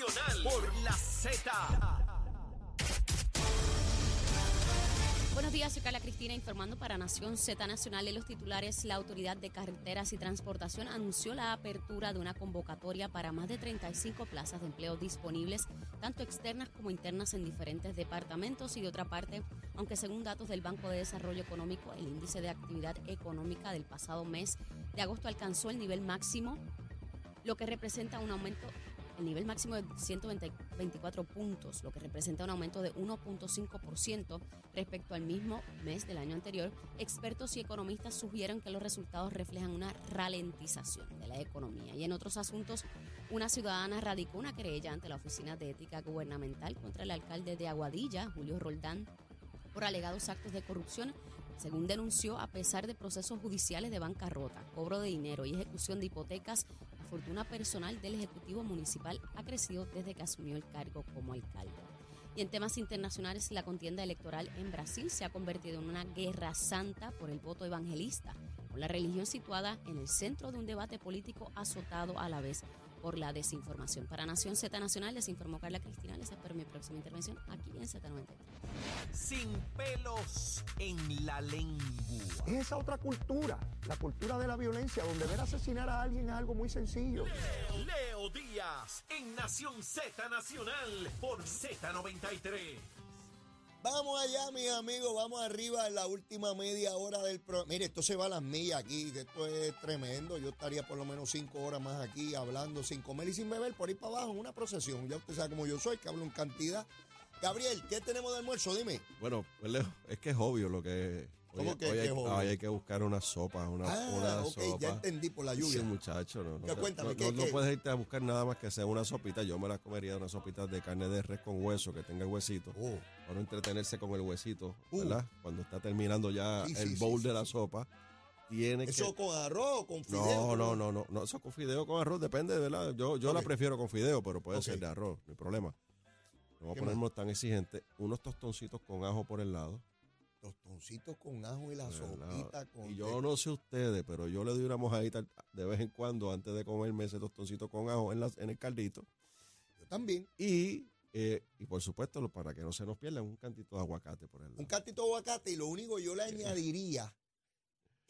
Por la Z. Buenos días, soy Carla Cristina informando para Nación Z Nacional de los titulares. La Autoridad de Carreteras y Transportación anunció la apertura de una convocatoria para más de 35 plazas de empleo disponibles, tanto externas como internas en diferentes departamentos. Y de otra parte, aunque según datos del Banco de Desarrollo Económico, el índice de actividad económica del pasado mes de agosto alcanzó el nivel máximo, lo que representa un aumento el nivel máximo de 124 puntos, lo que representa un aumento de 1.5% respecto al mismo mes del año anterior. Expertos y economistas sugieren que los resultados reflejan una ralentización de la economía. Y en otros asuntos, una ciudadana radicó una querella ante la Oficina de Ética Gubernamental contra el alcalde de Aguadilla, Julio Roldán, por alegados actos de corrupción según denunció, a pesar de procesos judiciales de bancarrota, cobro de dinero y ejecución de hipotecas, fortuna personal del Ejecutivo Municipal ha crecido desde que asumió el cargo como alcalde. Y en temas internacionales, la contienda electoral en Brasil se ha convertido en una guerra santa por el voto evangelista, con la religión situada en el centro de un debate político azotado a la vez por la desinformación. Para Nación Z Nacional les informó Carla Cristina. Les espero mi próxima intervención aquí en Z93. Sin pelos en la lengua. Es esa otra cultura, la cultura de la violencia, donde ver asesinar a alguien es algo muy sencillo. Leo, Leo Díaz en Nación Z Nacional por Z93. Vamos allá, mis amigos, vamos arriba en la última media hora del programa. Mire, esto se va a las millas aquí, esto es tremendo. Yo estaría por lo menos cinco horas más aquí hablando sin comer y sin beber por ir para abajo en una procesión. Ya usted sabe cómo yo soy, que hablo en cantidad. Gabriel, ¿qué tenemos de almuerzo? Dime. Bueno, pues es que es obvio lo que ¿Cómo hoy, que- hoy que hay, hoy que buscar una sopa, una, Ah, una sopa. ya entendí por la lluvia. Sí, muchacho, no, no, Ya, te- cuéntame, no, ¿qué- no- no qué? puedes irte a buscar nada más que sea una sopita. Yo me la comería una sopita de carne de res con hueso, que tenga el huesito. Oh, Para no entretenerse con el huesito, Uh. ¿verdad? Cuando está terminando ya Sí, el sí, bowl sí, de la sopa, tiene ¿Eso que... con arroz o con fideo? No, no, no, no, no, eso con fideo con arroz depende, ¿verdad? Yo, yo la prefiero con fideo, pero puede ser de arroz, no hay problema. No vamos ¿Qué a ponernos tan exigentes. Unos tostoncitos con ajo por el lado. Tostoncitos con ajo y la ¿verdad? sopita con... Y yo no sé ustedes, pero yo le doy una mojadita de vez en cuando antes de comerme ese tostoncito con ajo en, la- en el caldito. Yo también. Y, eh, y por supuesto, para que no se nos pierda, un cantito de aguacate por el lado. Un cantito de aguacate y lo único que yo le añadiría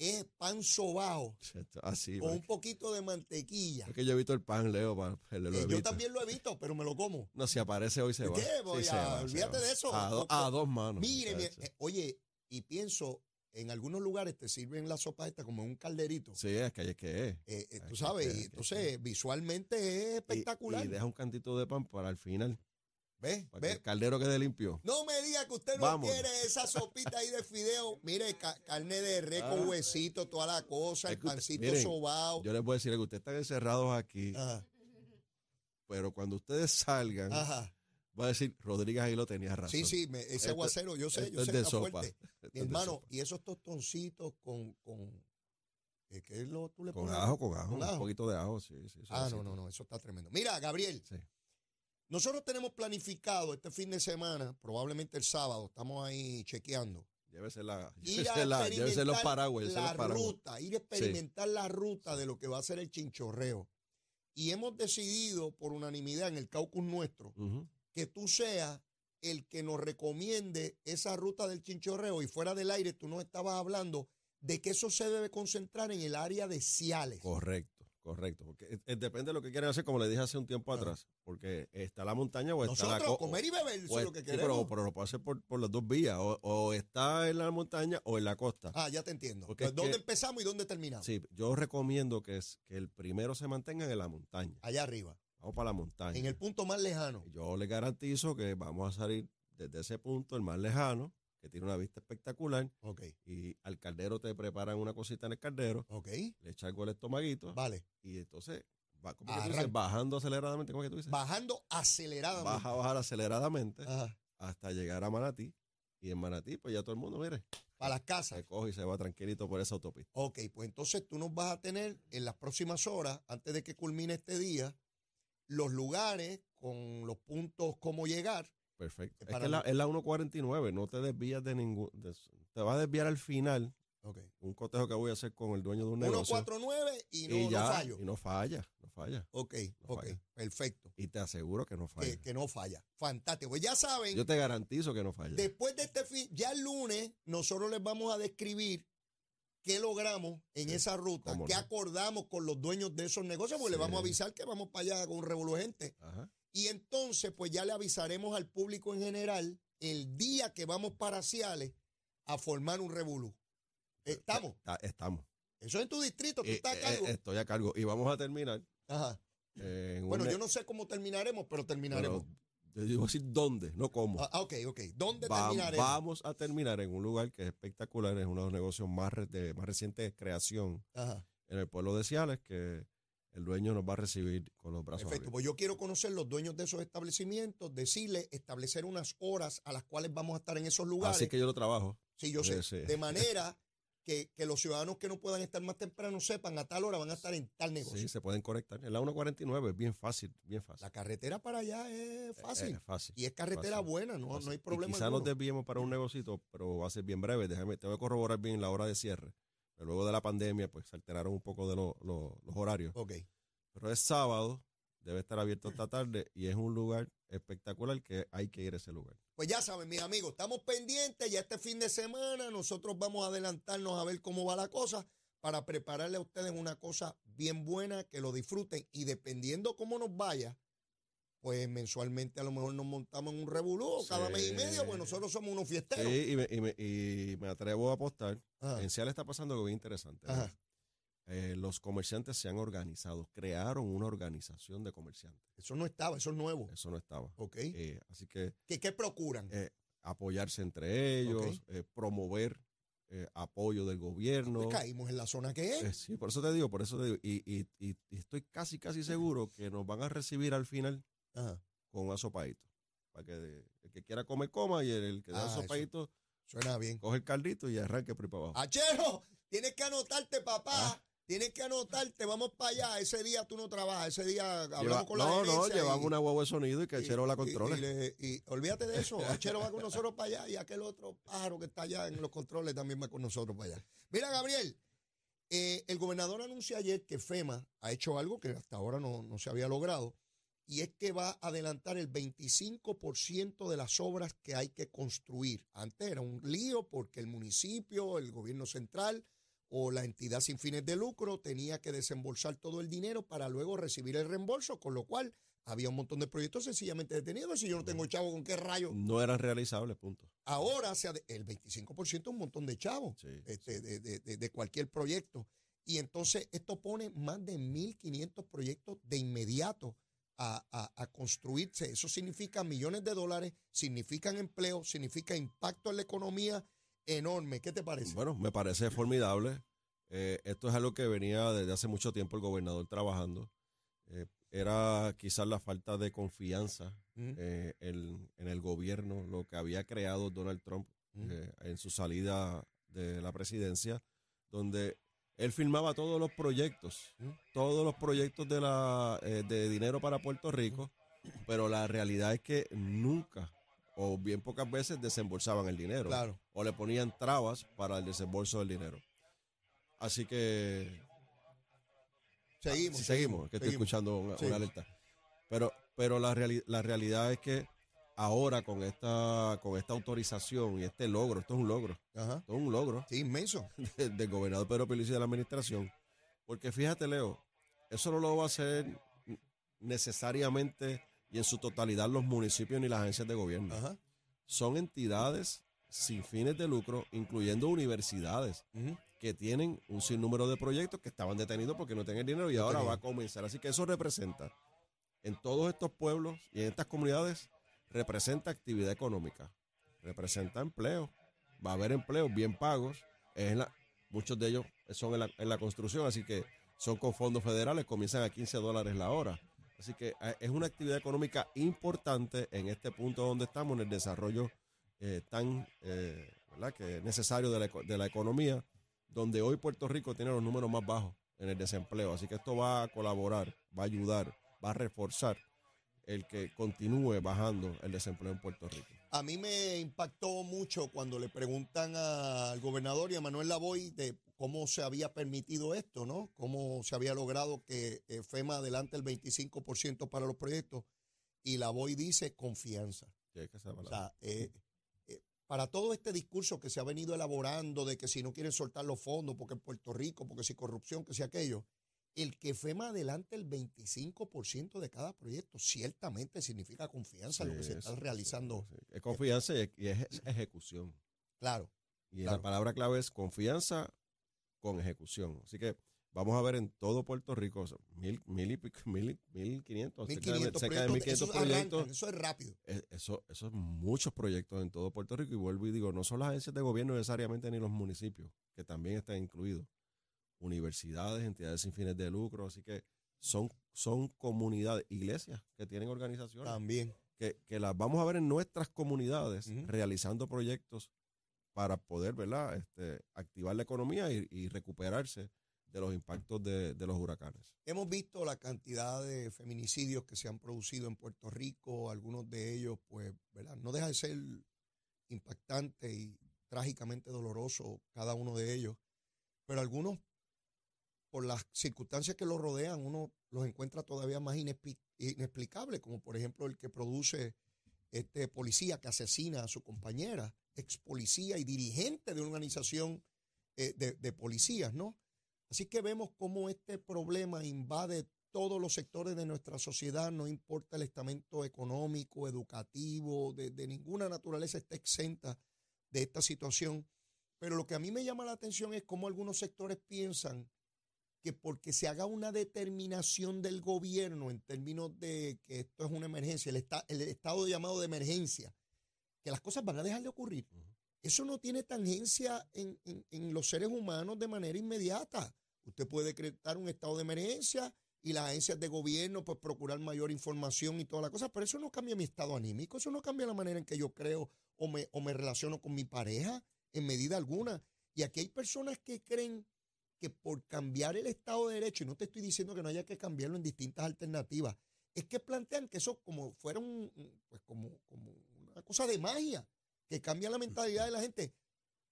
es pan sobao Así, con un poquito de mantequilla. es que yo he visto el pan, Leo, para, lo Eh, yo también lo he visto, pero me lo como. No, si aparece hoy se va. ¿Qué? Voy Sí, a- va, olvídate de eso. A, do- Co- a dos manos. Mire, mi- eh, oye, y pienso, en algunos lugares te sirven la sopa esta como un calderito. Sí, es que ahí es que es. Eh, eh, tú sabes, y entonces visualmente es Y- espectacular. Y, deja un cantito de pan para el final, ¿Ves? para que ¿Ves? el caldero quede limpio. No me diga que usted no quiere esa sopita ahí de fideo. Mire, ca- carne de res con Ah. huesito, toda la cosa, el que usted- pancito miren, sobao. Yo les voy a decir que ustedes están encerrados aquí, Ajá, pero cuando ustedes salgan, ajá. va a decir, Rodríguez ahí lo tenía razón. Sí, sí, me- ese Esto- aguacero, yo sé, yo es sé, de está sopa. fuerte. Mi hermano, sopa. y esos tostoncitos con, con eh, ¿qué es lo tú le Con pones? ajo, con ajo, ¿Con un ajo? poquito de ajo, sí, sí. Ah, no, no, no, eso está tremendo. Mira, Gabriel, Sí. Nosotros tenemos planificado este fin de semana, probablemente el sábado, estamos ahí chequeando. Llévese la, llévese la, llévese los paraguas, llévese la los paraguas. ruta, ir a experimentar la ruta de lo que va a ser el chinchorreo. Y hemos decidido por unanimidad en el caucus nuestro que tú seas el que nos recomiende esa ruta del chinchorreo y fuera del aire tú nos estabas hablando de que eso se debe concentrar en el área de Ciales. Correcto, correcto. Porque depende de lo que quieran hacer, como le dije hace un tiempo atrás. Porque está la montaña o está la Nosotros, co- comer y beber, eso o es es- lo que sí, queremos. pero, pero lo puedo hacer por, por las dos vías. O, o está en la montaña o en la costa. ah, ya te entiendo. Porque Pues, es ¿Dónde que- empezamos y dónde terminamos? Sí, yo recomiendo que, es, que el primero se mantenga en la montaña. Allá arriba, Vamos para la montaña. en el punto más lejano. Yo le garantizo que vamos a salir desde ese punto, el más lejano, que tiene una vista espectacular. Ok, Y al caldero te preparan una cosita en el caldero, ok, le echas algo al estomaguito. vale. Y entonces, va, ¿cómo que tú dices? Arranca. Bajando aceleradamente. ¿Cómo que tú dices? Bajando aceleradamente. Baja a bajar aceleradamente Ajá, hasta llegar a Manatí. Y en Manatí, pues ya todo el mundo, mire, para las casas. se coge y se va tranquilito por esa autopista. Ok, pues entonces tú nos vas a tener en las próximas horas, antes de que culmine este día, los lugares con los puntos cómo llegar. Perfecto. Es Para que es la, es la 149, no te desvías de ningún... de- te vas a desviar al final, un cotejo que voy a hacer con el dueno de un negocio. 149 y no, y no fallo. y no falla, no falla. Ok, No ok, falla. Perfecto. Y te aseguro que no falla. Que, que no falla. Fantástico. Pues ya saben, Yo te garantizo que no falla. después de este fin, ya el lunes, nosotros les vamos a describir qué logramos en Sí, esa ruta, qué no. acordamos con los dueños de esos negocios, porque les Sí. vamos a avisar que vamos para allá con un gente. Ajá. Y entonces, pues ya le avisaremos al público en general el día que vamos para Ciales a formar un revolú. ¿Estamos? Está- estamos. Eso es en tu distrito, tú Eh, estás a eh, cargo. estoy a cargo. Y vamos a terminar. Ajá. eh, un Bueno, yo no sé cómo terminaremos, pero terminaremos. pero yo digo decir dónde, no cómo. Ah, ok, ok. ¿Dónde Va- terminaremos? vamos a terminar en un lugar que es espectacular, es uno de los negocios más, re- de más reciente creación Ajá. en el pueblo de Ciales, que el dueño nos va a recibir con los brazos Perfecto, abiertos. pues yo quiero conocer los dueños de esos establecimientos, decirles, establecer unas horas a las cuales vamos a estar en esos lugares. Así que yo lo trabajo. sí, yo sé. sí. De manera que, que los ciudadanos que no puedan estar más temprano sepan a tal hora van a estar en tal negocio. Sí, se pueden conectar. En la 149 es bien fácil, bien fácil. La carretera para allá es fácil. Es fácil. y es carretera fácil, buena, no, fácil. no hay Y problema. Quizá nos desviemos para un negocito, pero va a ser bien breve. Déjame, te voy a corroborar bien la hora de cierre. Pero luego de la pandemia, pues se alteraron un poco de lo- lo- los horarios. Ok. Pero es sábado, debe estar abierto esta tarde y es un lugar espectacular que hay que ir a ese lugar. Pues ya saben, mis amigos, estamos pendientes ya este fin de semana. Nosotros vamos a adelantarnos a ver cómo va la cosa para prepararle a ustedes una cosa bien buena, que lo disfruten y dependiendo cómo nos vaya, pues mensualmente a lo mejor nos montamos en un revolú o cada Sí. mes y medio, pues nosotros somos unos Sí, fiesteros. y me, y me- y me atrevo a apostar. Ajá, En Ciales está pasando algo bien interesante. Eh, los comerciantes se han organizado, crearon una organización de comerciantes. Eso no estaba, eso es nuevo. Eso no estaba. Ok. Eh, así que ¿Qué, qué procuran? eh, apoyarse entre ellos, promover apoyo del gobierno. Pues caímos en la zona que es. Sí, por eso te digo, por eso te digo. Y, y- y- y estoy casi, casi seguro que nos van a recibir al final Ajá. con un asopadito. Para que de- el que quiera comer, coma y el, el que da Ah, asopadito, Suena bien. coge el caldito y arranque por ahí para abajo. Achero, tienes que anotarte, papá. Ah. Tienes que anotarte, vamos para allá. Ese día tú no trabajas, ese día hablamos Lleva- con la no, no, gerencia llevamos y- una huevo de sonido y que el y- chero la y- controle. Y, olvídate de eso. Achero va con nosotros para allá y aquel otro pájaro que está allá en los controles también va con nosotros para allá. Mira, Gabriel, eh, el gobernador anunció ayer que FEMA ha hecho algo que hasta ahora no, no se había logrado y es que va a adelantar el 25% de las obras que hay que construir. Antes era un lío porque el municipio, el gobierno central o la entidad sin fines de lucro tenía que desembolsar todo el dinero para luego recibir el reembolso, con lo cual había un montón de proyectos sencillamente detenidos. Si yo no tengo chavo, ¿con qué rayo? No eran realizables, punto. Ahora se el 25% es un montón de chavos Sí, este, de, de- de- de cualquier proyecto. Y entonces esto pone más de 1.500 proyectos de inmediato a, a- a construirse. Eso significa millones de dólares, significan empleo, significa impacto en la economía enorme. ¿Qué te parece? Bueno, me parece formidable. Eh, esto es algo que venía desde hace mucho tiempo el gobernador trabajando. Eh, era quizás la falta de confianza Ujú, eh, en, en el gobierno, lo que había creado Donald Trump eh, en su salida de la presidencia, donde él firmaba todos los proyectos, todos los proyectos de, la, eh, de dinero para Puerto Rico, pero la realidad es que nunca o bien pocas veces desembolsaban el dinero Claro. o le ponían trabas para el desembolso del dinero. Así que Seguimos. Sí, seguimos, que estoy seguimos. escuchando una alerta. Pero, pero la, reali- la realidad es que ahora con esta, con esta autorización y este logro, esto es un logro, Ajá. esto es un logro Sí, inmenso. de- del gobernador Pedro Pelici y de la administración. Porque fíjate, Leo, eso no lo va a hacer necesariamente y en su totalidad los municipios ni las agencias de gobierno. Ajá. Son entidades sin fines de lucro, incluyendo universidades que tienen un sinnúmero de proyectos que estaban detenidos porque no tenían dinero y No ahora va a comenzar. Así que eso representa, en todos estos pueblos y en estas comunidades, representa actividad económica, representa empleo. Va a haber empleos bien pagos. La- muchos de ellos son en la, construcción, así que son con fondos federales, comienzan a 15 dólares la hora. Así que eh, es una actividad económica importante en este punto donde estamos, en el desarrollo eh, tan eh, necesario de la, de la economía, donde hoy Puerto Rico tiene los números más bajos en el desempleo. Así que esto va a colaborar, va a ayudar, va a reforzar el que continúe bajando el desempleo en Puerto Rico. A mí me impactó mucho cuando le preguntan al gobernador y a Manuel Lavoy de cómo se había permitido esto, ¿no? Cómo se había logrado que eh, FEMA adelante el 25% para los proyectos y la BOI dice confianza. Sí, que O sea, eh, eh, para todo este discurso que se ha venido elaborando de que si no quieren soltar los fondos, porque en Puerto Rico, porque si corrupción, que si aquello, el que FEMA adelante el 25% de cada proyecto ciertamente significa confianza en lo que se está realizando. sí, sí. Es confianza y es, es ejecución. Claro. Y Claro. la palabra clave es confianza con ejecución. Así que vamos a ver en todo Puerto Rico o sea, mil, mil y pico, mil, mil quinientos, cerca de- 1500 cerca de proyectos, 1500 esos arrancan, proyectos. eso es rápido. Eh, Eso, eso es muchos proyectos en todo Puerto Rico y vuelvo y digo, no son las agencias de gobierno necesariamente ni los municipios, que también están incluidos. Universidades, entidades sin fines de lucro, así que son, son comunidades, iglesias que tienen organizaciones También. que, que las vamos a ver en nuestras comunidades realizando proyectos para poder ¿verdad? Este, activar la economía y, y recuperarse de los impactos de, de los huracanes. Hemos visto la cantidad de feminicidios que se han producido en Puerto Rico, algunos de ellos, pues, ¿verdad? No deja de ser impactante y trágicamente doloroso cada uno de ellos, pero algunos, por las circunstancias que los rodean, uno los encuentra todavía más inexpli- inexplicables, como por ejemplo el que produce este policía que asesina a su compañera, ex policía y dirigente de una organización eh, de, policías, ¿no? Así que vemos cómo este problema invade todos los sectores de nuestra sociedad, no importa el estamento económico, educativo, de ninguna naturaleza está exenta de esta situación. Pero lo que a mí me llama la atención es cómo algunos sectores piensan que porque se haga una determinación del gobierno en términos de que esto es una emergencia, el, esta- el estado de llamado de emergencia, que las cosas van a dejar de ocurrir. Eso no tiene tangencia en, en- en los seres humanos de manera inmediata. Usted puede decretar un estado de emergencia y las agencias de gobierno pues procurar mayor información y toda la cosa, pero eso no cambia mi estado anímico, eso no cambia la manera en que yo creo o me, o me relaciono con mi pareja en medida alguna. Y aquí hay personas que creen que por cambiar el Estado de Derecho, y no te estoy diciendo que no haya que cambiarlo en distintas alternativas, es que plantean que eso como fuera pues como, como una cosa de magia, que cambia la mentalidad de la gente.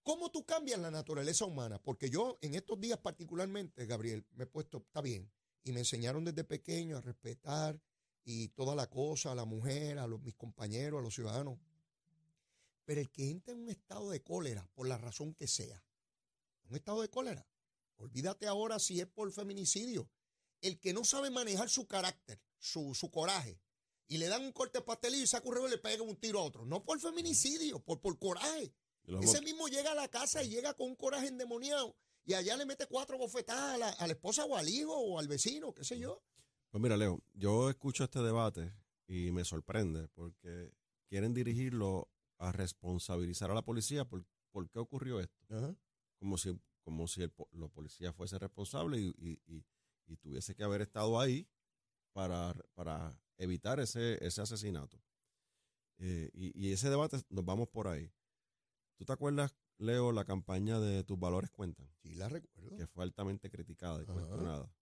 ¿Cómo tú cambias la naturaleza humana? Porque yo en estos días particularmente, Gabriel, me he puesto, está bien, y me enseñaron desde pequeño a respetar y toda la cosa, a la mujer, a los, mis compañeros, a los ciudadanos. Pero el que entra en un estado de cólera, por la razón que sea, un estado de cólera, olvídate ahora si es por feminicidio. El que no sabe manejar su carácter, su, su coraje, y le dan un corte de pastelillo y saca un revólver y le pega un tiro a otro. No por feminicidio, por, por coraje. Ese mismo llega a la casa y llega con un coraje endemoniado y allá le mete cuatro bofetadas a la, a la esposa o al hijo o al vecino, qué sé yo. Pues mira, Leo, yo escucho este debate y me sorprende porque quieren dirigirlo a responsabilizar a la policía por, por qué ocurrió esto. Como si, como si el, los policías fuese responsable y, y- y- y tuviese que haber estado ahí para, para evitar ese, ese asesinato. Eh, y, y ese debate nos vamos por ahí. ¿Tú te acuerdas, Leo, la campaña de Tus Valores Cuentan? Sí, la recuerdo. que fue altamente criticada y Ajá. cuestionada.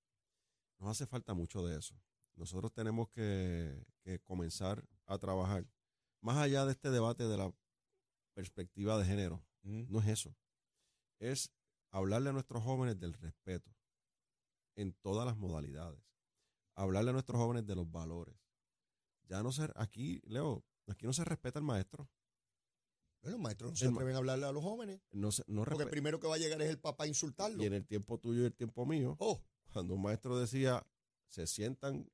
Nos hace falta mucho de eso. Nosotros tenemos que, que comenzar a trabajar más allá de este debate de la perspectiva de género. Mm. No es eso. Es hablarle a nuestros jóvenes del respeto en todas las modalidades. Hablarle a nuestros jóvenes de los valores. Ya no ser aquí, Leo, aquí no se respeta al maestro. Bueno, los maestros no se El atreven a hablarle a los jóvenes. No se, no Porque primero que va a llegar es el papá a insultarlo. y en el tiempo tuyo y el tiempo mío, Oh, cuando un maestro decía, se sientan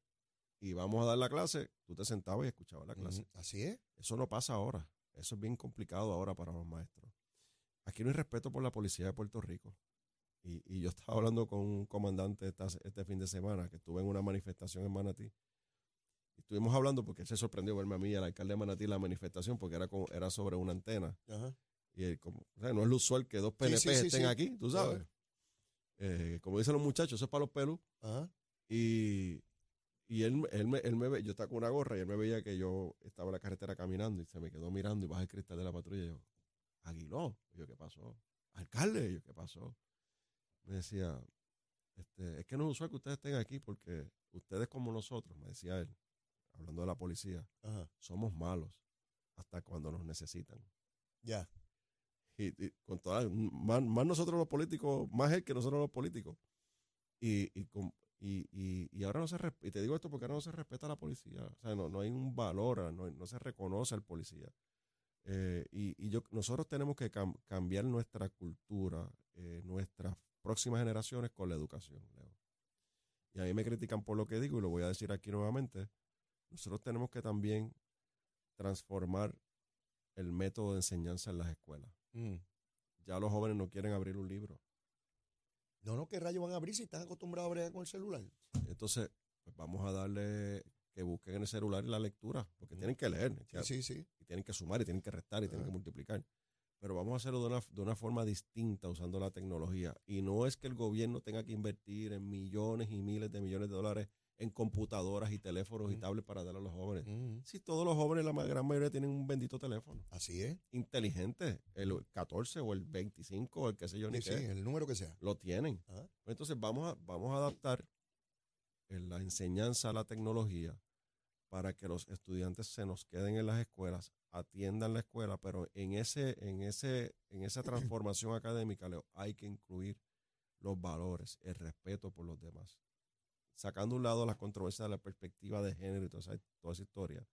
y vamos a dar la clase, tú te sentabas y escuchabas la clase. mm, así es. Eso no pasa ahora. Eso es bien complicado ahora para los maestros. Aquí no hay respeto por la policía de Puerto Rico. Y, y yo estaba hablando con un comandante esta- este fin de semana que estuve en una manifestación en Manatí. Y estuvimos hablando porque él se sorprendió verme a mí al alcalde de Manatí en la manifestación porque era, como- era sobre una antena. Ajá. Y él como, o sea, no es lo usual que dos PNP sí, sí, estén aquí, tú sabes. Eh, como dicen los muchachos, eso es para los pelus. Ajá. Y, y él, él, me, él me ve, yo estaba con una gorra y él me veía que yo estaba en la carretera caminando y se me quedó mirando y baja el cristal de la patrulla y yo, Aguiló. Y yo, ¿qué pasó? Alcalde. Y yo, ¿qué pasó? Me decía, este, es que no es usual que ustedes estén aquí porque ustedes como nosotros, me decía él, hablando de la policía, Ajá. somos malos hasta cuando nos necesitan. Ya. Y, y con toda, más, más nosotros los políticos, más él que nosotros los políticos. Y, y, con- y, y, y ahora no se res- y te digo esto porque ahora no se respeta a la policía. O sea, no, no hay un valor, no, no se reconoce al policía. Eh, y y yo, nosotros tenemos que cam- cambiar nuestra cultura, eh, nuestras próximas generaciones con la educación, Leo. Y a mí me critican por lo que digo y lo voy a decir aquí nuevamente. Nosotros tenemos que también transformar el método de enseñanza en las escuelas. Mm. Ya los jóvenes no quieren abrir un libro. No, no, ¿qué rayos van a abrir si están acostumbrados a bregar con el celular? Entonces, pues vamos a darle que busquen en el celular la lectura, porque tienen que leer, Sí, sí, sí. y tienen que sumar, y tienen que restar, y tienen que multiplicar. Pero vamos a hacerlo de una, de una forma distinta usando la tecnología. Y no es que el gobierno tenga que invertir en millones y miles de millones de dólares en computadoras y teléfonos y Mm. tablets para darle a los jóvenes. Mm. Si todos los jóvenes, la gran mayoría, tienen un bendito teléfono Así es. inteligente, el 14 o el 25 o el que sé yo ni Sí, qué. sí, el número que sea. lo tienen. Ajá. Entonces vamos a, vamos a adaptar eh, la enseñanza a la tecnología para que los estudiantes se nos queden en las escuelas, atiendan la escuela, pero en ese, en ese, en esa transformación académica, Leo, hay que incluir los valores, el respeto por los demás. Sacando a un lado las controversias de la perspectiva de género y toda esa, toda esa historia,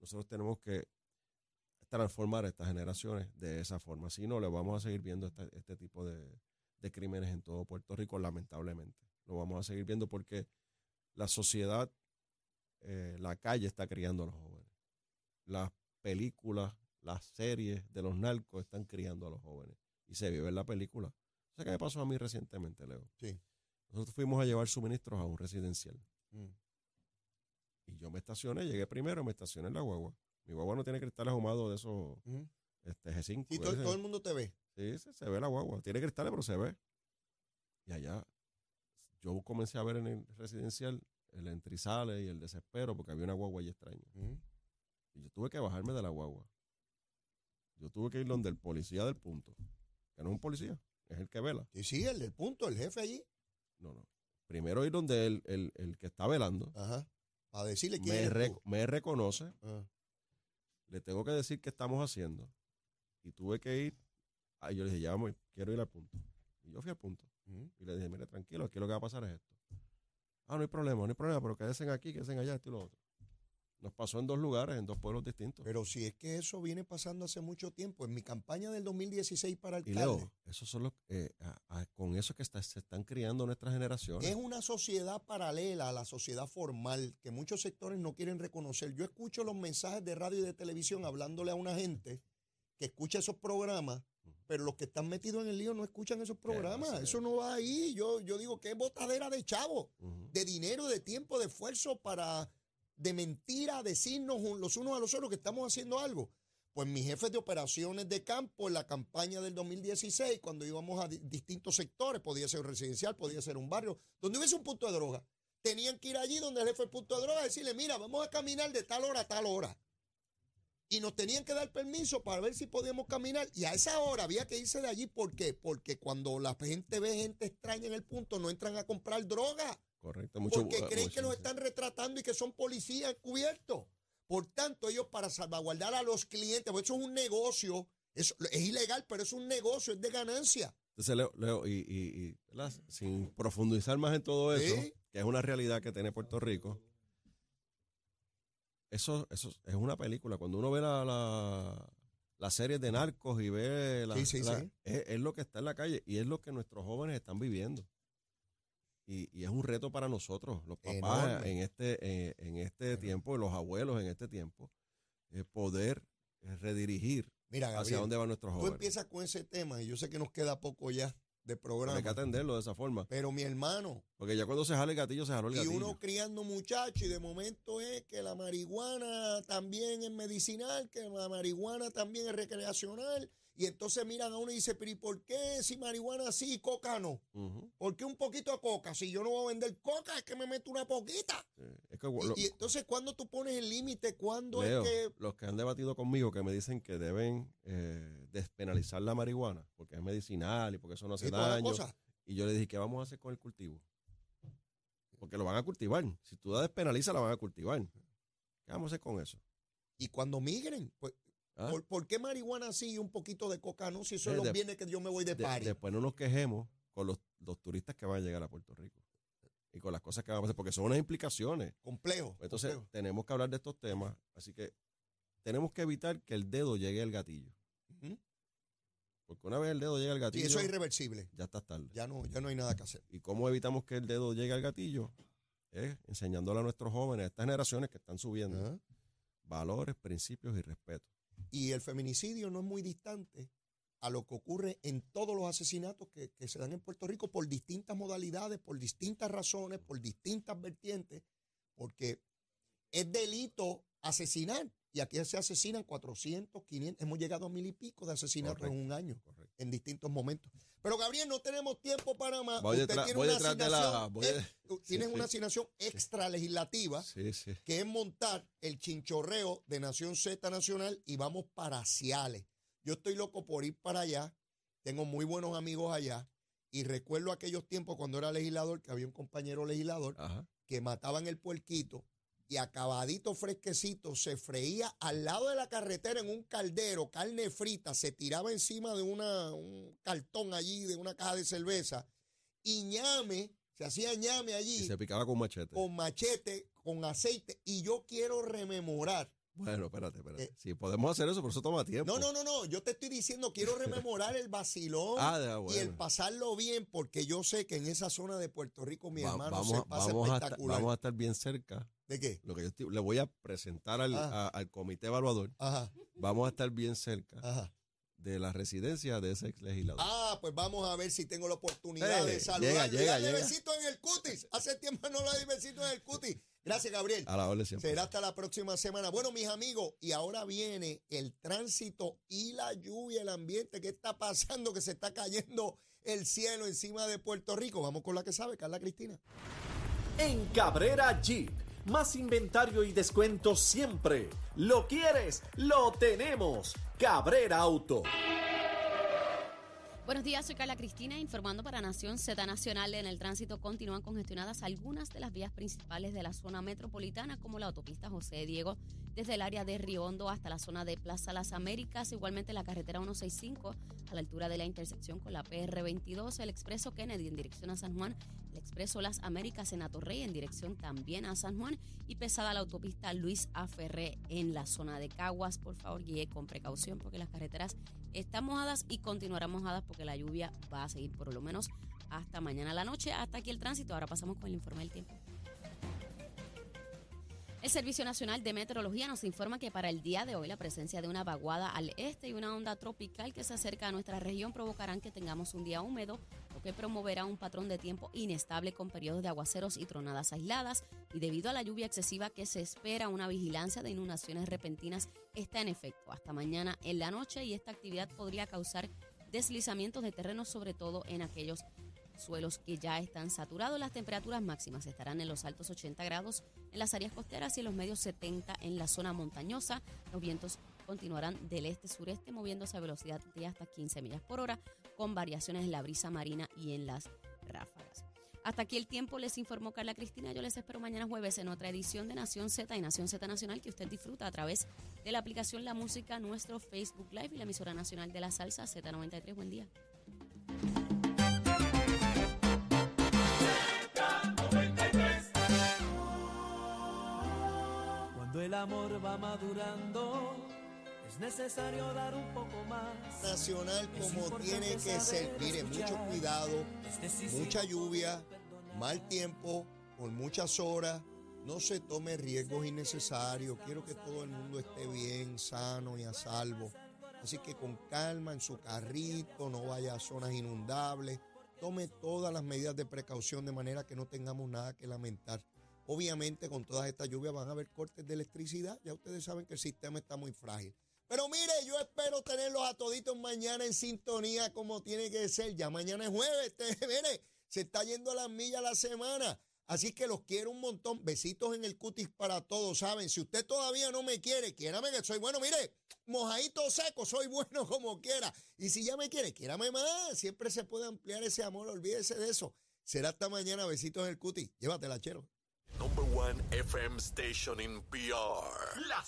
nosotros tenemos que transformar a estas generaciones de esa forma. Si no, le vamos a seguir viendo este, este tipo de, de crímenes en todo Puerto Rico, lamentablemente. Lo vamos a seguir viendo porque la sociedad, eh, la calle está criando a los jóvenes. Las películas, las series de los narcos están criando a los jóvenes. Y se vive en la película. ¿Sabes qué me pasó a mí recientemente, Leo? Sí. Nosotros fuimos a llevar suministros a un residencial. Mm. Y yo me estacioné, llegué primero, me estacioné en la guagua. Mi guagua no tiene cristales ahumados de esos Mm. este, G5. Y todo el mundo te ve. Sí, se, se ve la guagua. Tiene cristales, pero se ve. Y allá, yo comencé a ver en el residencial el entrizale y el desespero porque había una guagua ahí extraña. Y yo tuve que bajarme de la guagua. Yo tuve que ir donde el policía del punto, que no es un policía, es el que vela. Sí, sí, el del punto, el jefe allí. No, no. Primero ir donde el, el, el que está velando Ajá. Para decirle quién me, tú. me reconoce, Ah. le tengo que decir qué estamos haciendo. Y tuve que ir, ahí yo le dije, ya voy, quiero ir al punto. Y yo fui al punto. Y le dije, mire, tranquilo, aquí lo que va a pasar es esto. Ah, no hay problema, no hay problema, pero quédense aquí, quédense allá, esto y lo otro. Nos pasó en dos lugares, en dos pueblos distintos. Pero si es que eso viene pasando hace mucho tiempo. En mi campaña del 2016 para y alcalde, Leo, esos son los, eh, a- a- con eso que está- se están criando nuestras generaciones. es una sociedad paralela a la sociedad formal que muchos sectores no quieren reconocer. Yo escucho los mensajes de radio y de televisión hablándole a una gente que escucha esos programas, pero los que están metidos en el lío no escuchan esos programas. Eso no va ahí. Yo, yo digo que es botadera de chavo. De dinero, de tiempo, de esfuerzo para de mentira decirnos los unos a los otros que estamos haciendo algo. Pues mis jefes de operaciones de campo en la campaña del 2016, cuando íbamos a di- distintos sectores, podía ser un residencial, podía ser un barrio, donde hubiese un punto de droga, tenían que ir allí donde el jefe del punto de droga y decirle, mira, vamos a caminar de tal hora a tal hora. Y nos tenían que dar permiso para ver si podíamos caminar. Y a esa hora había que irse de allí. ¿Por qué? Porque cuando la gente ve gente extraña en el punto, no entran a comprar droga Correcto. Mucho, porque creen mucho- que los están retratando y que son policías encubiertos. Por tanto, ellos para salvaguardar a los clientes, porque eso es un negocio, es, es ilegal, pero es un negocio, es de ganancia. Entonces, Leo, Leo, y, y- y, sin profundizar más en todo eso, Sí. que es una realidad que tiene Puerto Rico, eso, eso es una película. Cuando uno ve la, la, las series de narcos y ve la, Sí, sí, la- sí. Es, es lo que está en la calle y es lo que nuestros jóvenes están viviendo. Y, y es un reto para nosotros, los papás Enorme. en este, eh, en este tiempo, los abuelos en este tiempo, eh, poder eh, redirigir Mira, hacia dónde van nuestros tú jóvenes. empiezas con ese tema y yo sé que nos queda poco ya de Hay programa. que atenderlo de esa forma. Pero mi hermano, Porque ya cuando se jala el gatillo, se jaló el y gatillo. uno criando muchachos y de momento es que la marihuana también es medicinal, que la marihuana también es recreacional. Y entonces miran a uno y dicen, pero ¿y por qué si marihuana sí y coca no? ¿Por qué un poquito de coca? Si yo no voy a vender coca, es que me meto una poquita. sí. Es que, Y- lo- y, entonces, ¿cuándo tú pones el límite? ¿Cuándo Leo, es que.? los que han debatido conmigo que me dicen que deben eh, despenalizar la marihuana porque es medicinal y porque eso no hace y daño. Y yo le dije, ¿qué vamos a hacer con el cultivo? Porque lo van a cultivar. Si tú la despenalizas, la van a cultivar. ¿Qué vamos a hacer con eso? Y cuando migren, pues ¿Ah? ¿Por, por qué marihuana sí y un poquito de coca no? Si eso es los viernes que yo me voy de, De- party. después no nos quejemos con los, los turistas que van a llegar a Puerto Rico y con las cosas que van a pasar, porque son unas implicaciones. complejo. Entonces, complejo. tenemos que hablar de estos temas, así que tenemos que evitar que el dedo llegue al gatillo. Porque una vez el dedo llega al gatillo, eso es irreversible. ya está tarde. Ya no, ya no hay nada que hacer. ¿Y cómo evitamos que el dedo llegue al gatillo? Es enseñándole a nuestros jóvenes, a estas generaciones que están subiendo, valores, principios y respeto. Y el feminicidio no es muy distante a lo que ocurre en todos los asesinatos que, que se dan en Puerto Rico por distintas modalidades, por distintas razones, por distintas vertientes, porque es delito asesinar. Y aquí se asesinan 400, 500, hemos llegado a mil y pico de asesinatos Correcto. en un año, Correcto. en distintos momentos. Pero Gabriel, no tenemos tiempo para más. Voy Usted detrás- tiene voy una detrás de la- voy tienes sí. una asignación extra legislativa sí. que es montar el chinchorreo de Nación Z Nacional y vamos para Ciales. Yo estoy loco por ir para allá, tengo muy buenos amigos allá y recuerdo aquellos tiempos cuando era legislador, que había un compañero legislador Ajá. que mataban el puerquito y acabadito fresquecito se freía al lado de la carretera en un caldero, carne frita, se tiraba encima de una, un cartón allí, de una caja de cerveza y ñame, se hacía ñame allí Y se picaba con machete. con machete, con aceite, y yo quiero rememorar. Bueno, espérate, espérate. Eh. sí, podemos hacer eso, pero eso toma tiempo. No, no, no, no, yo te estoy diciendo, quiero rememorar el vacilón Ah, y el pasarlo bien, porque yo sé que en esa zona de Puerto Rico mi Va- hermano vamos, se a- pasa vamos, a estar, espectacular. vamos a estar bien cerca. ¿De qué? Lo que yo estoy- le voy a presentar al, a- al comité evaluador. Ajá, Vamos a estar bien cerca ajá. de la residencia de ese ex legislador. Ah, pues vamos a ver si tengo la oportunidad Eh, de saludar. llega, llega, llega. besito en el cutis. Hace tiempo no le di besito en el cutis. Gracias, Gabriel. a la orden siempre. Será hasta la próxima semana. Bueno, mis amigos, y ahora viene el tránsito y la lluvia, el ambiente. ¿Qué está pasando? Que se está cayendo el cielo encima de Puerto Rico. Vamos con la que sabe, Carla Cristina. En Cabrera Jeep, más inventario y descuento siempre. ¿Lo quieres? Lo tenemos. Cabrera Auto. Buenos días, soy Carla Cristina informando para Nación Z Nacional. En el tránsito continúan congestionadas algunas de las vías principales de la zona metropolitana, como la autopista José Diego, desde el área de Río Hondo hasta la zona de Plaza Las Américas, igualmente la carretera 165 a la altura de la intersección con la PR22, el expreso Kennedy en dirección a San Juan, el expreso Las Américas en Atorrey en dirección también a San Juan y pesada la autopista Luis A. Ferré en la zona de Caguas. Por favor, guíe con precaución porque las carreteras están mojadas y continuarán mojadas porque la lluvia va a seguir por lo menos hasta mañana la noche. Hasta aquí el tránsito. Ahora pasamos con el informe del tiempo. El Servicio Nacional de Meteorología nos informa que para el día de hoy la presencia de una vaguada al este y una onda tropical que se acerca a nuestra región provocarán que tengamos un día húmedo, lo que promoverá un patrón de tiempo inestable con periodos de aguaceros y tronadas aisladas. Y debido a la lluvia excesiva que se espera, una vigilancia de inundaciones repentinas está en efecto hasta mañana en la noche y esta actividad podría causar deslizamientos de terreno, sobre todo en aquellos suelos que ya están saturados. Las temperaturas máximas estarán en los altos 80 grados en las áreas costeras y en los medios 70 en la zona montañosa. Los vientos continuarán del este-sureste moviéndose a velocidad de hasta 15 millas por hora con variaciones en la brisa marina y en las ráfagas. Hasta aquí el tiempo, les informó Carla Cristina. Yo les espero mañana jueves en otra edición de Nación Z y Nación Z Nacional que usted disfruta a través de la aplicación La Música, nuestro Facebook Live y la emisora nacional de la salsa Z93. Buen día. El amor va madurando, es necesario dar un poco más. Nacional como tiene que ser. Mire, mucho cuidado, mucha lluvia, mal tiempo, por muchas horas. No se tome riesgos innecesarios. Quiero que todo el mundo esté bien, sano y a salvo. Así que con calma en su carrito, no vaya a zonas inundables. Tome todas las medidas de precaución de manera que no tengamos nada que lamentar. Obviamente con todas estas lluvias van a haber cortes de electricidad. Ya ustedes saben que el sistema está muy frágil. Pero mire, yo espero tenerlos a toditos mañana en sintonía como tiene que ser. Ya mañana es jueves, mire, se está yendo a las millas la semana. Así que los quiero un montón. Besitos en el cutis para todos, ¿saben? Si usted todavía no me quiere, quiérame que soy bueno. Mire, mojadito seco, soy bueno como quiera. Y si ya me quiere, quiérame más. Siempre se puede ampliar ese amor, olvídese de eso. Será hasta mañana, besitos en el cutis. Llévatela, chero. Number one FM station in PR. La